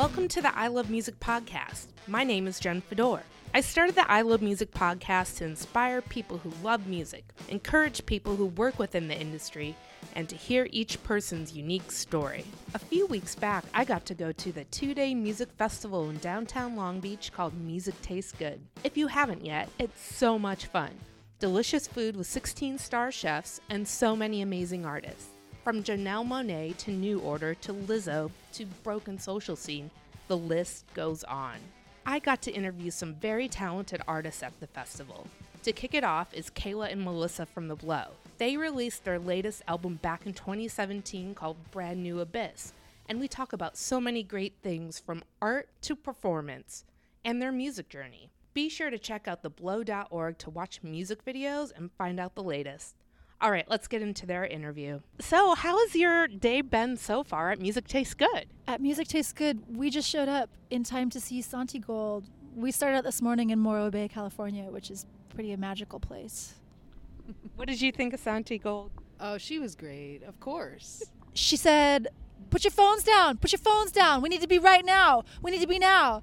Welcome to the I Love Music podcast. My name is Jen Fedor. I started the I Love Music podcast to inspire people who love music, encourage people who work within the industry, and to hear each person's unique story. A few weeks back, I got to go to the two day music festival in downtown Long Beach called Music Tastes Good. If you haven't yet, it's so much fun. Delicious food with 16 star chefs and so many amazing artists. From Janelle Monáe to New Order to Lizzo to Broken Social Scene, the list goes on. I got to interview some very talented artists at the festival. To kick it off is Kayla and Melissa from The Blow. They released their latest album back in 2017 called Brand New Abyss, and we talk about so many great things from art to performance and their music journey. Be sure to check out theblow.org to watch music videos and find out the latest. All right, let's get into their interview. So, how has your day been so far at Music Tastes Good? At Music Tastes Good, we just showed up in time to see Santigold. We started out this morning in Morro Bay, California, which is pretty a magical place. What did you think of Santigold? Oh, she was great, of course. She said, Put your phones down, put your phones down. We need to be right now. We need to be now.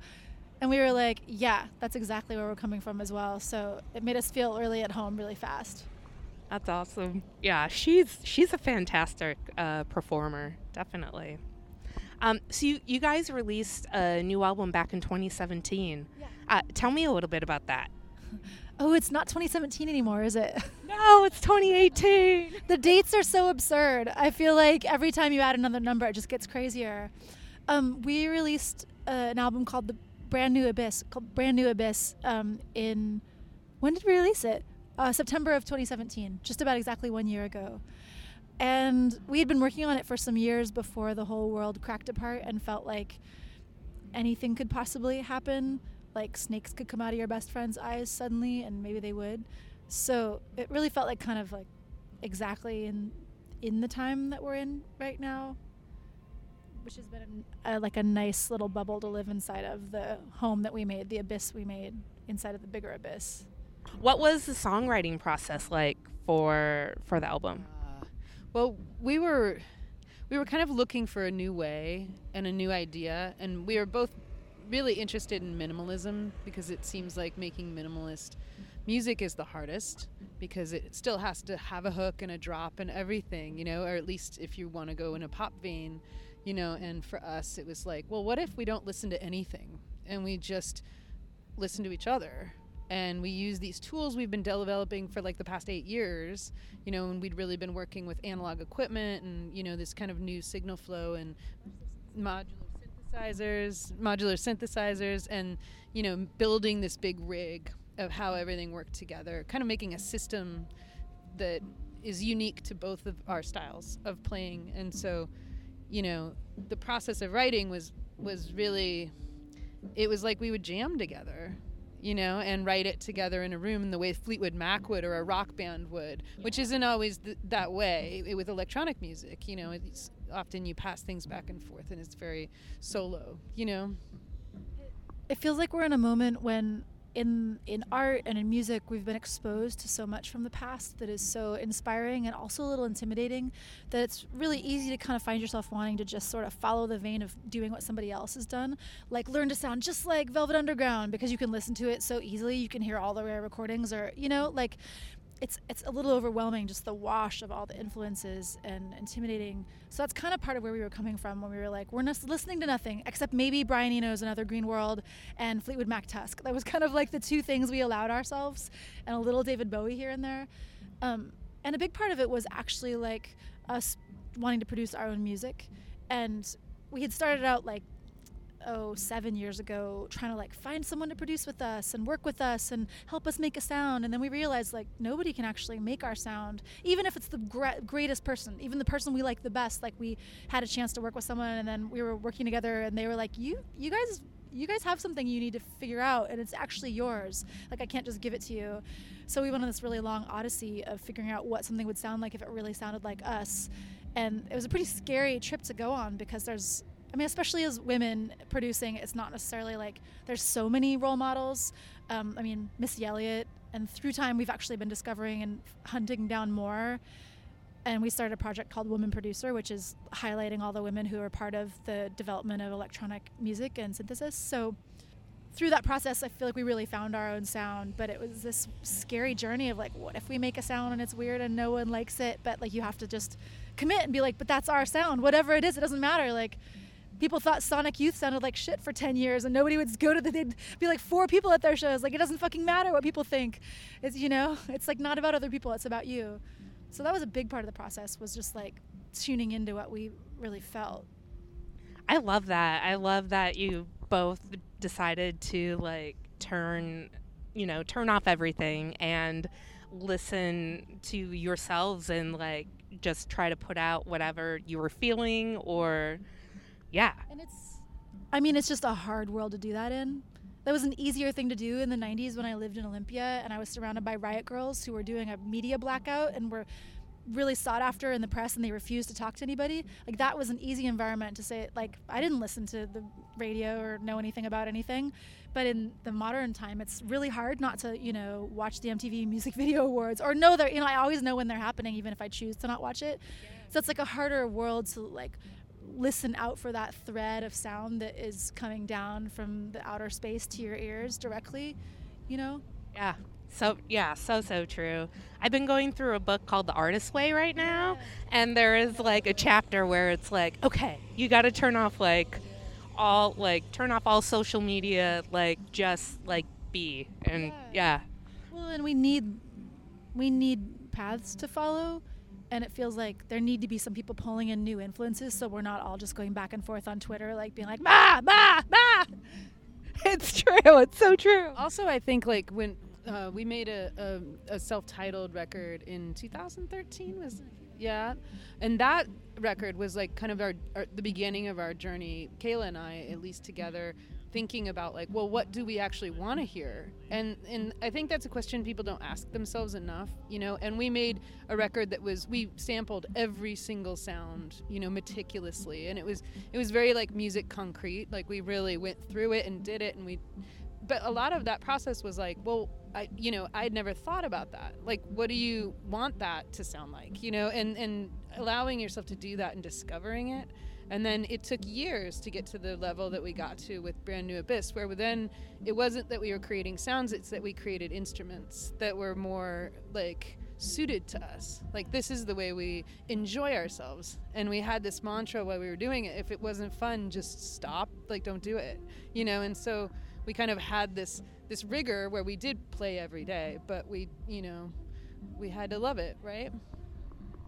And we were like, Yeah, that's exactly where we're coming from as well. So it made us feel really at home really fast. That's awesome. Yeah, she's she's a fantastic uh, performer, definitely. Um, so you, you guys released a new album back in 2017. Yeah. Uh, tell me a little bit about that. Oh, it's not 2017 anymore, is it? No, it's 2018. the dates are so absurd. I feel like every time you add another number, it just gets crazier. Um, we released uh, an album called the Brand New Abyss, called Brand New Abyss. Um, in when did we release it? Uh, September of 2017, just about exactly one year ago. And we had been working on it for some years before the whole world cracked apart and felt like anything could possibly happen. Like snakes could come out of your best friend's eyes suddenly, and maybe they would. So it really felt like kind of like exactly in in the time that we're in right now, which has been a, like a nice little bubble to live inside of the home that we made, the abyss we made inside of the bigger abyss. What was the songwriting process like for for the album? Uh, well, we were we were kind of looking for a new way and a new idea, and we were both really interested in minimalism because it seems like making minimalist music is the hardest because it still has to have a hook and a drop and everything, you know, or at least if you want to go in a pop vein, you know, and for us it was like, well, what if we don't listen to anything and we just listen to each other? And we use these tools we've been developing for like the past eight years, you know, and we'd really been working with analog equipment and, you know, this kind of new signal flow and modular synthesizers, modular synthesizers, and, you know, building this big rig of how everything worked together, kind of making a system that is unique to both of our styles of playing. And so, you know, the process of writing was was really it was like we would jam together you know, and write it together in a room the way Fleetwood Mac would or a rock band would, which isn't always th- that way it, with electronic music. You know, it's often you pass things back and forth and it's very solo, you know. It feels like we're in a moment when in in art and in music we've been exposed to so much from the past that is so inspiring and also a little intimidating that it's really easy to kind of find yourself wanting to just sort of follow the vein of doing what somebody else has done. Like learn to sound just like velvet underground because you can listen to it so easily. You can hear all the rare recordings or you know like it's it's a little overwhelming just the wash of all the influences and intimidating. So that's kind of part of where we were coming from when we were like we're not listening to nothing except maybe brian eno's another green world and fleetwood mac tusk. That was kind of like the two things we allowed ourselves and a little david bowie here and there. Um, and a big part of it was actually like us wanting to produce our own music. And we had started out like oh seven years ago trying to like find someone to produce with us and work with us and help us make a sound. And then we realized like nobody can actually make our sound even if it's the gra- greatest person even the person we like the best. Like we had a chance to work with someone and then we were working together and they were like you you guys you guys have something you need to figure out and it's actually yours. Like i can't just give it to you. So we went on this really long odyssey of figuring out what something would sound like if it really sounded like us. And it was a pretty scary trip to go on because there's I mean, especially as women producing, it's not necessarily like there's so many role models. Um, I mean, Missy Elliott, and through time, we've actually been discovering and hunting down more. and we started a project called Woman Producer, which is highlighting all the women who are part of the development of electronic music and synthesis. So through that process, I feel like we really found our own sound, but it was this scary journey of like, what if we make a sound and it's weird and no one likes it? But like, you have to just commit and be like, but that's our sound, whatever it is, it doesn't matter. Like, people thought Sonic Youth sounded like shit for 10 years and nobody would go to the, they'd be like four people at their shows. Like, it doesn't fucking matter what people think. It's, you know, it's like not about other people, it's about you. So that was a big part of the process was just like tuning into what we really felt. I love that. I love that you both decided to like turn, you know, turn off everything and listen to yourselves and like just try to put out whatever you were feeling or yeah. And it's I mean, it's just a hard world to do that in. That was an easier thing to do in the 90s when I lived in Olympia and I was surrounded by riot girls who were doing a media blackout and were really sought after in the press and they refused to talk to anybody like that was an easy environment to say like i didn't listen to the radio or know anything about anything but in the modern time it's really hard not to you know watch the mtv music video awards or know that you know i always know when they're happening even if i choose to not watch it so it's like a harder world to like listen out for that thread of sound that is coming down from the outer space to your ears directly you know yeah so yeah, so so true. I've been going through a book called The Artist's Way right now, and there is like a chapter where it's like, okay, you got to turn off like all like turn off all social media, like just like be and yeah. yeah. Well, and we need we need paths to follow, and it feels like there need to be some people pulling in new influences, so we're not all just going back and forth on Twitter, like being like, ma, ma, ma. It's true. It's so true. Also, I think like when uh, we made a, a, a, self-titled record in 2013 was yeah and that record was like kind of our, our, the beginning of our journey kayla and i at least together thinking about like well what do we actually want to hear and and i think that's a question people don't ask themselves enough you know and we made a record that was we sampled every single sound you know meticulously and it was it was very like musique concrète like we really went through it and did it and we but a lot of that process was like well I, you know, I'd never thought about that. Like, what do you want that to sound like? You know, and and allowing yourself to do that and discovering it. And then it took years to get to the level that we got to with Brand New Abyss, where then it wasn't that we were creating sounds; it's that we created instruments that were more like suited to us. Like this is the way we enjoy ourselves. And we had this mantra while we were doing it: if it wasn't fun, just stop. Like, don't do it. You know. And so we kind of had this this rigor where we did play every day, but we, you know, we had to love it, right?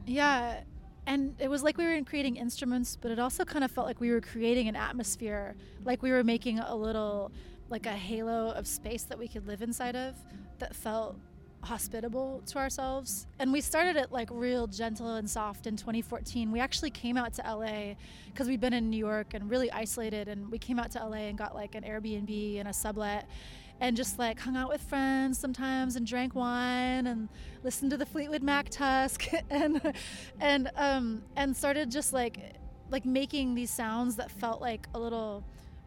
Yeah. And it was like we were creating instruments, but it also kind of felt like we were creating an atmosphere, like we were making a little, like a halo of space that we could live inside of that felt hospitable to ourselves. And we started it like real gentle and soft in 2014. We actually came out to LA because we'd been in New York and really isolated. And we came out to LA and got like an Airbnb and a sublet and just like hung out with friends sometimes and drank wine and listened to the Fleetwood Mac Tusk and and um and started just like like making these sounds that felt like a little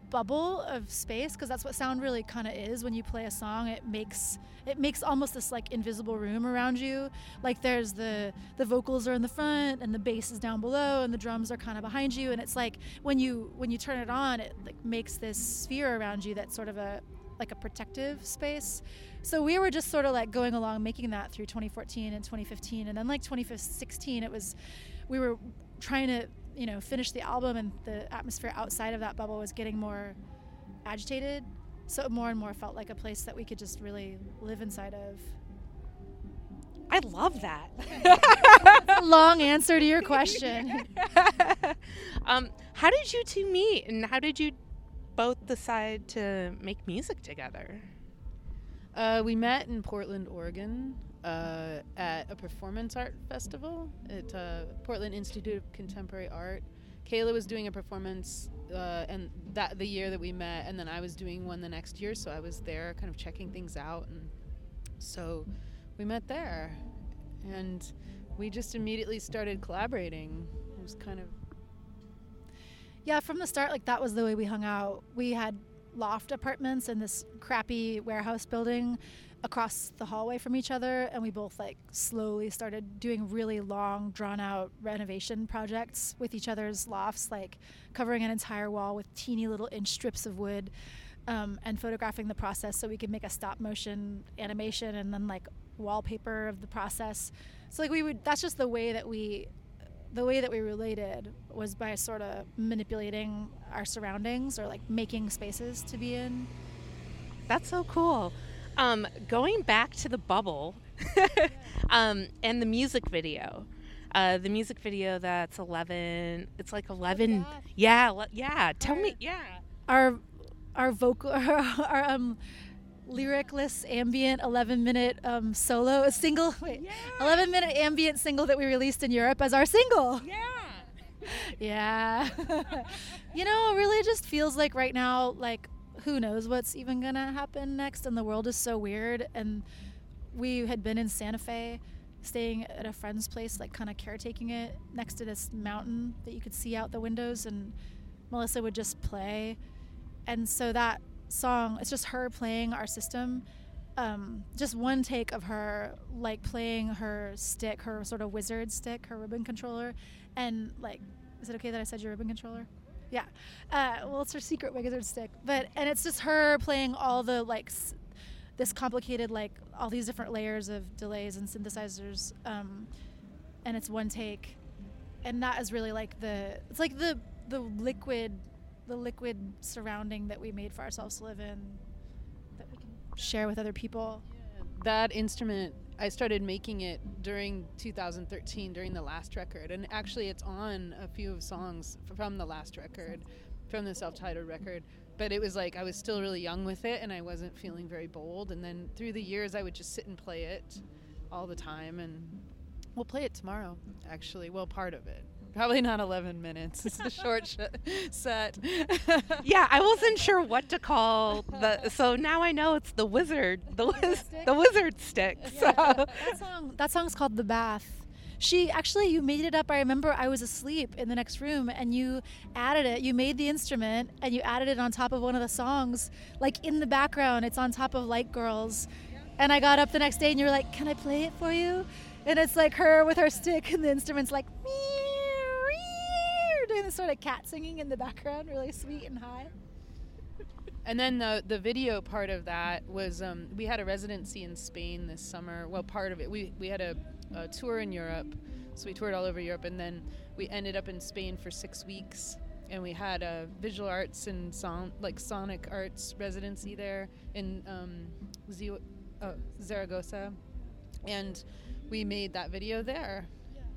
bubble of space because that's what sound really kind of is. When you play a song it makes it makes almost this like invisible room around you. Like there's the the vocals are in the front and the bass is down below and the drums are kind of behind you. And it's like when you when you turn it on it like makes this sphere around you that's sort of a like a protective space. So we were just sort of like going along making that through 2014 and 2015 and then like 2016 it was we were trying to, you know, finish the album and the atmosphere outside of that bubble was getting more agitated. So more and more felt like a place that we could just really live inside of. I love that. long answer to your question. um, how did you two meet and how did you both decide to make music together? Uh, we met in Portland, Oregon, uh, at a performance art festival at uh, Portland Institute of Contemporary Art. Kayla was doing a performance, uh, and that the year that we met, and then I was doing one the next year. So I was there, kind of checking things out, and so we met there, and we just immediately started collaborating. It was kind of yeah, from the start, like that was the way we hung out. We had loft apartments in this crappy warehouse building across the hallway from each other and we both like slowly started doing really long drawn out renovation projects with each other's lofts like covering an entire wall with teeny little inch strips of wood um, and photographing the process so we could make a stop motion animation and then like wallpaper of the process so like we would that's just the way that we the way that we related was by sort of manipulating our surroundings or like making spaces to be in That's so cool. Um, going back to the bubble um, and the music video. Uh, the music video that's 11 it's like 11 that. yeah le- yeah tell me yeah our our vocal our um lyricless ambient 11 minute um solo a single wait Yeah. 11 minute ambient single that we released in Europe as our single. Yeah. Yeah. You know it really just feels like right now like who knows what's even gonna happen next and the world is so weird. And we had been in Santa Fe staying at a friend's place like kind of caretaking it next to this mountain that you could see out the windows and Melissa would just play. And so that song it's just her playing our system. Um, just one take of her like playing her stick her sort of wizard stick her ribbon controller and like is it okay that i said your ribbon controller? Yeah. Uh, well it's her secret wizard stick but and it's just her playing all the like s- this complicated like all these different layers of delays and synthesizers um, and it's one take. And that is really like the it's like the the liquid the liquid surrounding that we made for ourselves to live in that we can share with other people? That instrument i started making it during 2013 during the last record. And actually it's on a few of songs from the last record from the self-titled record. But it was like i was still really young with it and i wasn't feeling very bold. And then through the years i would just sit and play it all the time. And we'll play it tomorrow actually. Well part of it probably not 11 minutes. It's a short sh- set. Yeah i wasn't sure what to call the so now i know it's the wizard the, wiz, the wizard stick so. that song that song's called the bath. She actually you made it up. I remember i was asleep in the next room and you added it. You made the instrument and you added it on top of one of the songs like in the background. It's on top of light girls. And i got up the next day and you were like can i play it for you? And it's like her with her stick and the instrument's like doing this sort of cat singing in the background really sweet and high And then the the video part of that was um, we had a residency in Spain this summer. Well, part of it we we had a, a tour in Europe, so we toured all over Europe, and then we ended up in Spain for six weeks, and we had a visual arts and sound like sonic arts residency there in um, Zio- uh, Zaragoza, and we made that video there.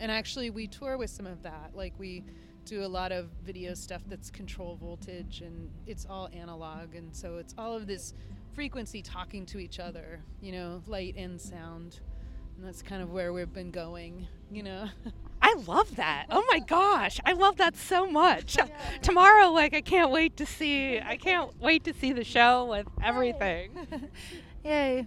And actually, we tour with some of that. Like we do a lot of video stuff that's control voltage and it's all analog and so it's all of this frequency talking to each other you know light and sound and that's kind of where we've been going you know. I love that. Oh my gosh i love that so much. Tomorrow like i can't wait to see i can't wait to see the show with everything. Yay.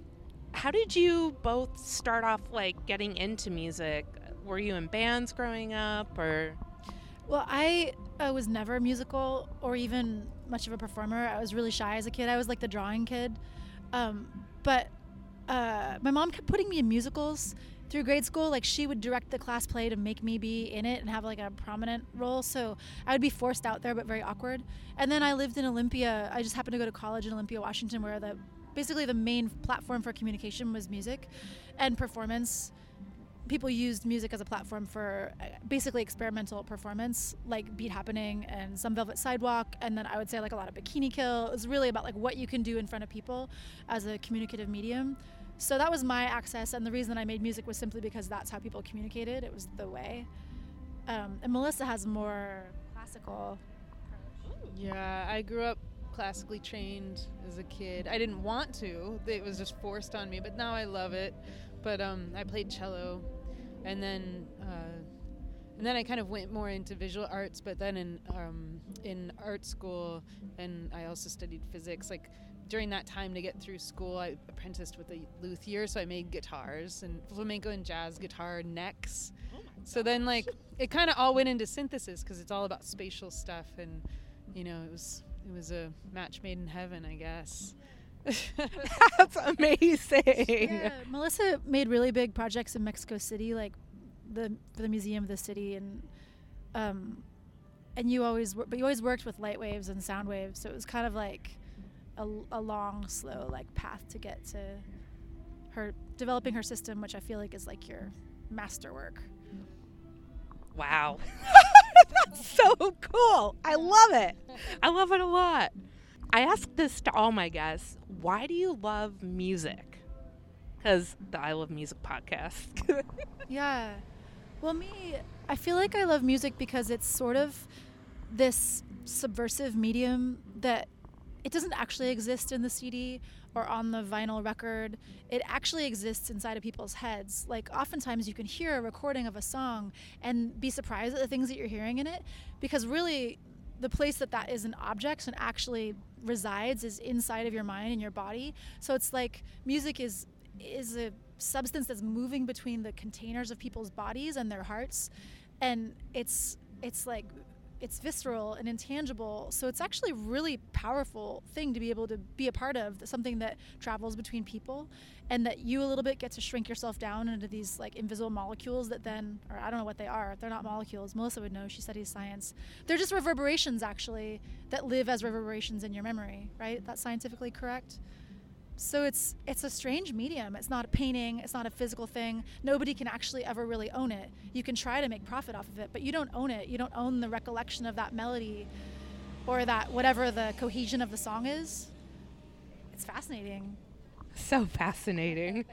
How did you both start off like getting into music? Were you in bands growing up or Well, I was never musical or even much of a performer. I was really shy as a kid. I was like the drawing kid. Um, but uh, my mom kept putting me in musicals through grade school. Like she would direct the class play to make me be in it and have like a prominent role. So I would be forced out there, but very awkward. And then I lived in Olympia. I just happened to go to college in Olympia, Washington, where the basically the main platform for communication was music and performance people used music as a platform for uh, basically experimental performance, like Beat Happening and Some Velvet Sidewalk, and then I would say like a lot of Bikini Kill. It was really about like what you can do in front of people as a communicative medium. So that was my access, and the reason I made music was simply because that's how people communicated. It was the way. Um, and Melissa has more classical. yeah i grew up classically trained as a kid i didn't want to it was just forced on me but now i love it but um, i played cello and then uh, and then I kind of went more into visual arts, but then in um, in art school, and I also studied physics. Like during that time to get through school, I apprenticed with a luthier, so I made guitars and flamenco and jazz guitar necks. so then, like, it kind of all went into synthesis because it's all about spatial stuff, and you know, it was it was a match made in heaven, I guess. That's amazing. Yeah, Melissa made really big projects in Mexico City, like the for the museum of the city, and um, and you always wor- but you always worked with light waves and sound waves, so it was kind of like a, a long, slow like path to get to her developing her system, which I feel like is like your masterwork. Wow. That's so cool. I love it. I love it a lot. I ask this to all my guests why do you love music? Because the I Love Music podcast. Yeah. Well, me, I feel like I love music because it's sort of this subversive medium that it doesn't actually exist in the CD or on the vinyl record. It actually exists inside of people's heads. Like, oftentimes you can hear a recording of a song and be surprised at the things that you're hearing in it because really the place that that is an object and actually resides is inside of your mind and your body. So it's like music is is a substance that's moving between the containers of people's bodies and their hearts and it's it's like it's visceral and intangible. So it's actually a really powerful thing to be able to be a part of something that travels between people and that you a little bit get to shrink yourself down into these like invisible molecules that then or i don't know what they are. They're not molecules. Melissa would know. She studies science. They're just reverberations actually that live as reverberations in your memory right? That's scientifically correct so it's it's a strange medium. It's not a painting. It's not a physical thing. Nobody can actually ever really own it. You can try to make profit off of it, but you don't own it. You don't own the recollection of that melody, or that whatever the cohesion of the song is. It's fascinating. so fascinating.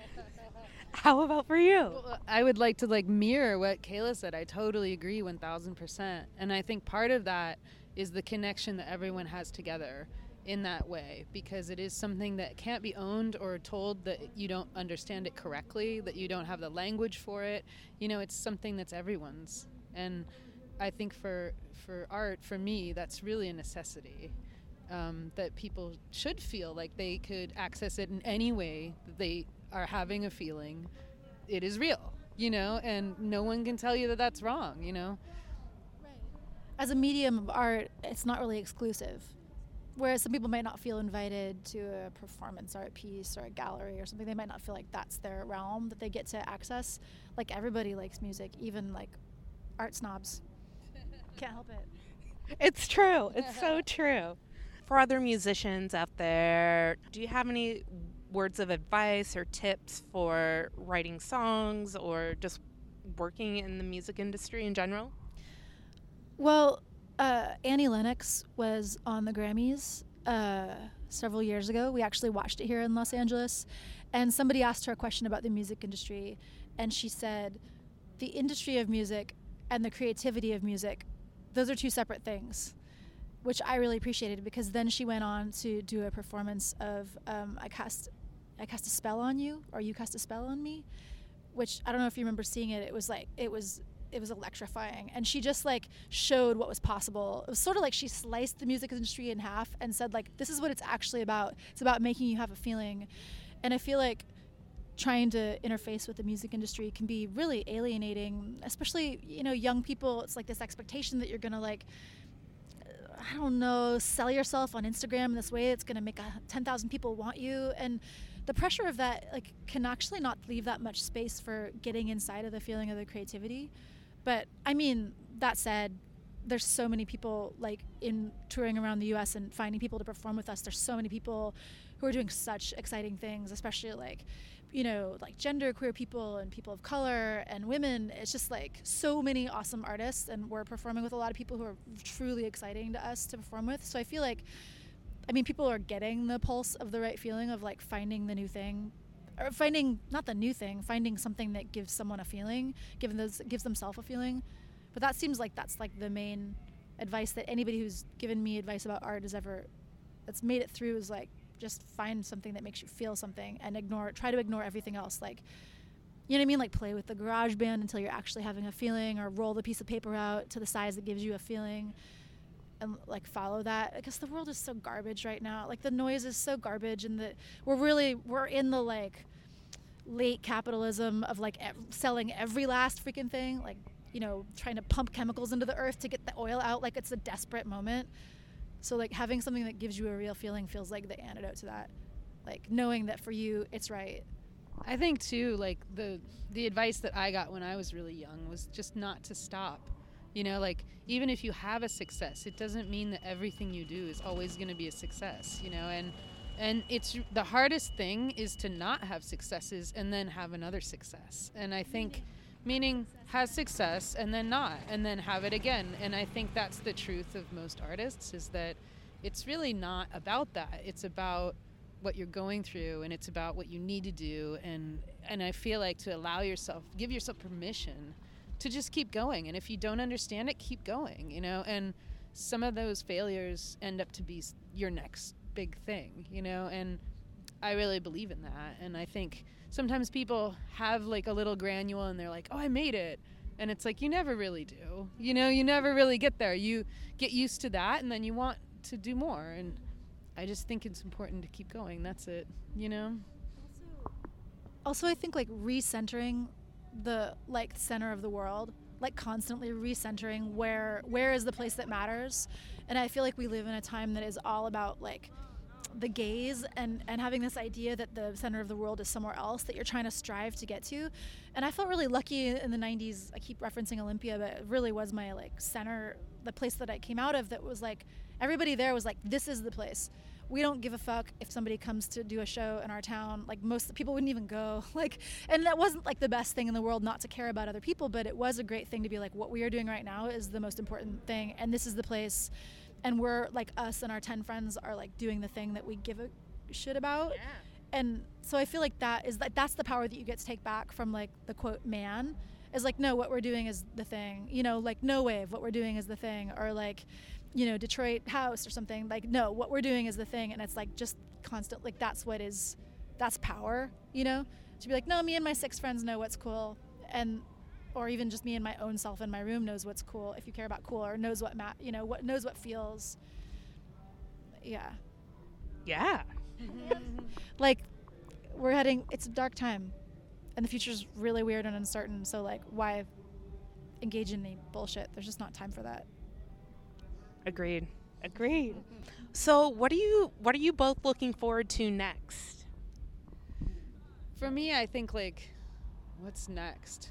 How about for you? Well, I would like to like mirror what Kayla said. I totally agree 1000%. And I think part of that is the connection that everyone has together in that way because it is something that can't be owned or told that you don't understand it correctly, that you don't have the language for it. You know, it's something that's everyone's. And I think for for art, for me, that's really a necessity. Um, that people should feel like they could access it in any way that they are having a feeling. It is real, you know, and no one can tell you that that's wrong, you know. As a medium of art, it's not really exclusive. Whereas some people might not feel invited to a performance art piece or a gallery or something, they might not feel like that's their realm that they get to access. Like everybody likes music, even like art snobs. Can't help it. It's true. It's so true. For other musicians out there, do you have any words of advice or tips for writing songs or just working in the music industry in general? Well, uh, Annie Lennox was on the Grammys uh, several years ago. We actually watched it here in Los Angeles, and somebody asked her a question about the music industry, and she said, "The industry of music and the creativity of music, those are two separate things." Which I really appreciated because then she went on to do a performance of um, "I cast, I cast a spell on you" or "You cast a spell on me," which I don't know if you remember seeing it. It was like it was it was electrifying. And she just like showed what was possible. It was sort of like she sliced the music industry in half and said like this is what it's actually about. It's about making you have a feeling. And i feel like trying to interface with the music industry can be really alienating especially you know young people. It's like this expectation that you're gonna like i don't know sell yourself on instagram in this way it's gonna make a 10000 people want you. And the pressure of that like can actually not leave that much space for getting inside of the feeling of the creativity but I mean, that said, there's so many people like in touring around the US and finding people to perform with us. There's so many people who are doing such exciting things, especially like, you know, like gender queer people and people of color and women. It's just like so many awesome artists and we're performing with a lot of people who are truly exciting to us to perform with. So I feel like I mean people are getting the pulse of the right feeling of like finding the new thing or finding not the new thing, finding something that gives someone a feeling, given those gives themselves a feeling. But that seems like that's like the main advice that anybody who's given me advice about art has ever that's made it through is like just find something that makes you feel something and ignore try to ignore everything else. Like you know what I mean? Like play with the garage band until you're actually having a feeling or roll the piece of paper out to the size that gives you a feeling and like follow that because the world is so garbage right now like the noise is so garbage and that we're really we're in the like late capitalism of like selling every last freaking thing like you know trying to pump chemicals into the earth to get the oil out like it's a desperate moment so like having something that gives you a real feeling feels like the antidote to that like knowing that for you it's right. I think too, like the the advice that I got when I was really young was just not to stop. You know, like even if you have a success, it doesn't mean that everything you do is always going to be a success. You know, and and it's the hardest thing is to not have successes and then have another success. And I think meaning has success and then not and then have it again. And I think that's the truth of most artists is that it's really not about that. It's about what you're going through and it's about what you need to do and and I feel like to allow yourself give yourself permission to just keep going and if you don't understand it keep going you know and some of those failures end up to be your next big thing you know and I really believe in that and I think sometimes people have like a little granule and they're like oh I made it and it's like you never really do you know you never really get there you get used to that and then you want to do more and I just think it's important to keep going. That's it, you know? Also, I think like recentering the like center of the world, like constantly recentering where where is the place that matters. And I feel like we live in a time that is all about like the gaze and and having this idea that the center of the world is somewhere else that you're trying to strive to get to. And i felt really lucky in the 90s i keep referencing olympia but it really was my like center the place that i came out of that was like everybody there was like this is the place we don't give a fuck if somebody comes to do a show in our town. Like most people wouldn't even go. Like and that wasn't like the best thing in the world not to care about other people but it was a great thing to be like what we are doing right now is the most important thing and this is the place and we're like us and our 10 friends are like doing the thing that we give a shit about. Yeah. and so i feel like that is like that's the power that you get to take back from like the quote man is like no what we're doing is the thing you know like no wave what we're doing is the thing or like you know detroit house or something like no what we're doing is the thing. And it's like just constant like that's what is that's power you know? To be like no me and my six friends know what's cool. And or even just me and my own self in my room knows what's cool if you care about cool or knows what ma- you know what knows what feels. Yeah. Yeah. like we're heading it's a dark time and the future's really weird and uncertain. So like why engage in any bullshit? There's just not time for that Agreed. Agreed. So, what are you what are you both looking forward to next? For me, I think like, what's next?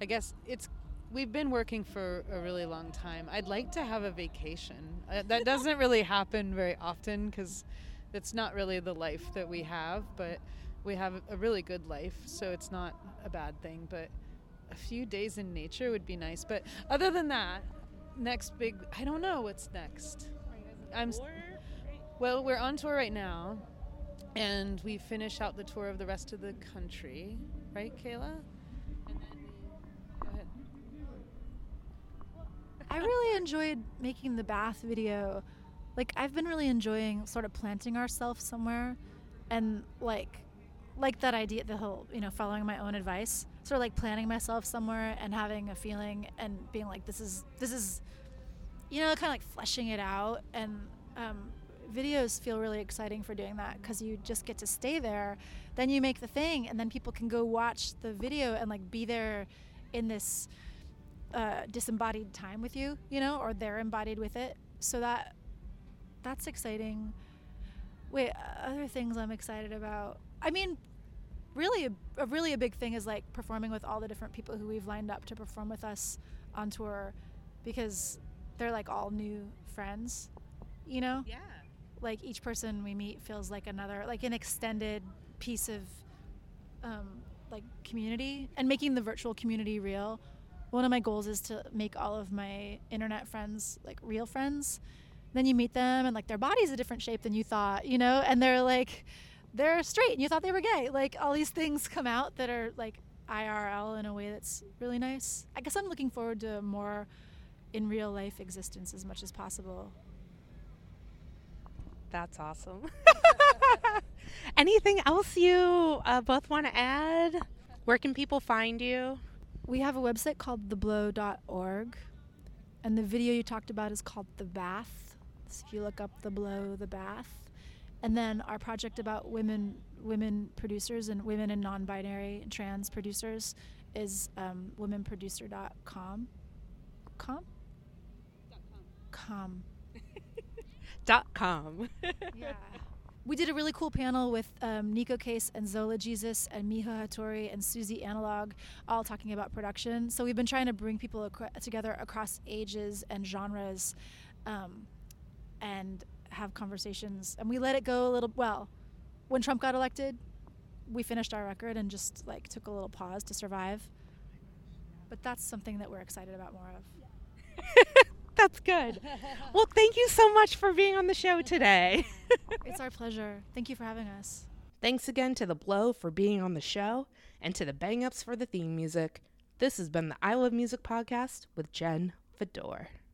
I guess it's we've been working for a really long time. I'd like to have a vacation. Uh, that doesn't really happen very often because it's not really the life that we have, but we have a really good life, so it's not a bad thing. But a few days in nature would be nice. But other than that, next big, I don't know what's next. I'm s- well, we're on tour right now, and we finish out the tour of the rest of the country, right, Kayla? And then we, go ahead. i really enjoyed making the bath video like i've been really enjoying sort of planting ourselves somewhere and like like that idea the whole you know following my own advice sort of like planting myself somewhere and having a feeling and being like this is this is you know kind of like fleshing it out. And um, videos feel really exciting for doing that because you just get to stay there then you make the thing and then people can go watch the video and like be there in this uh, disembodied time with you you know or they're embodied with it. So that that's exciting. Wait other things i'm excited about. I mean really a, a really a big thing is like performing with all the different people who we've lined up to perform with us on tour because they're like all new friends you know? Yeah. like each person we meet feels like another like an extended piece of um, like community. And making the virtual community real one of my goals is to make all of my internet friends like real friends. Then you meet them and like their body's a different shape than you thought you know? And they're like they're straight and you thought they were gay like all these things come out that are like irl in a way that's really nice i guess i'm looking forward to more in real life existence as much as possible That's awesome. Anything else you uh, both want to add? Where can people find you? We have a website called theblow.org, and the video you talked about is called The Bath. So if you look up The Blow, The Bath. And then our project about women women producers and women and non-binary and trans producers is um, womenproducer.com. Com? Com. Dot com. Yeah. we did a really cool panel with um, Neko Case and Zola Jesus and Miho Hatori and Suzi Analogue, all talking about production. So we've been trying to bring people acro- together across ages and genres, um, and have conversations. And we let it go a little. Well, when Trump got elected, we finished our record and just like took a little pause to survive. But that's something that we're excited about more of. That's good. Well, thank you so much for being on the show today. it's our pleasure. Thank you for having us. Thanks again to The Blow for being on the show and to the Bang Ups for the theme music. This has been the I Love Music podcast with Jen Fedor.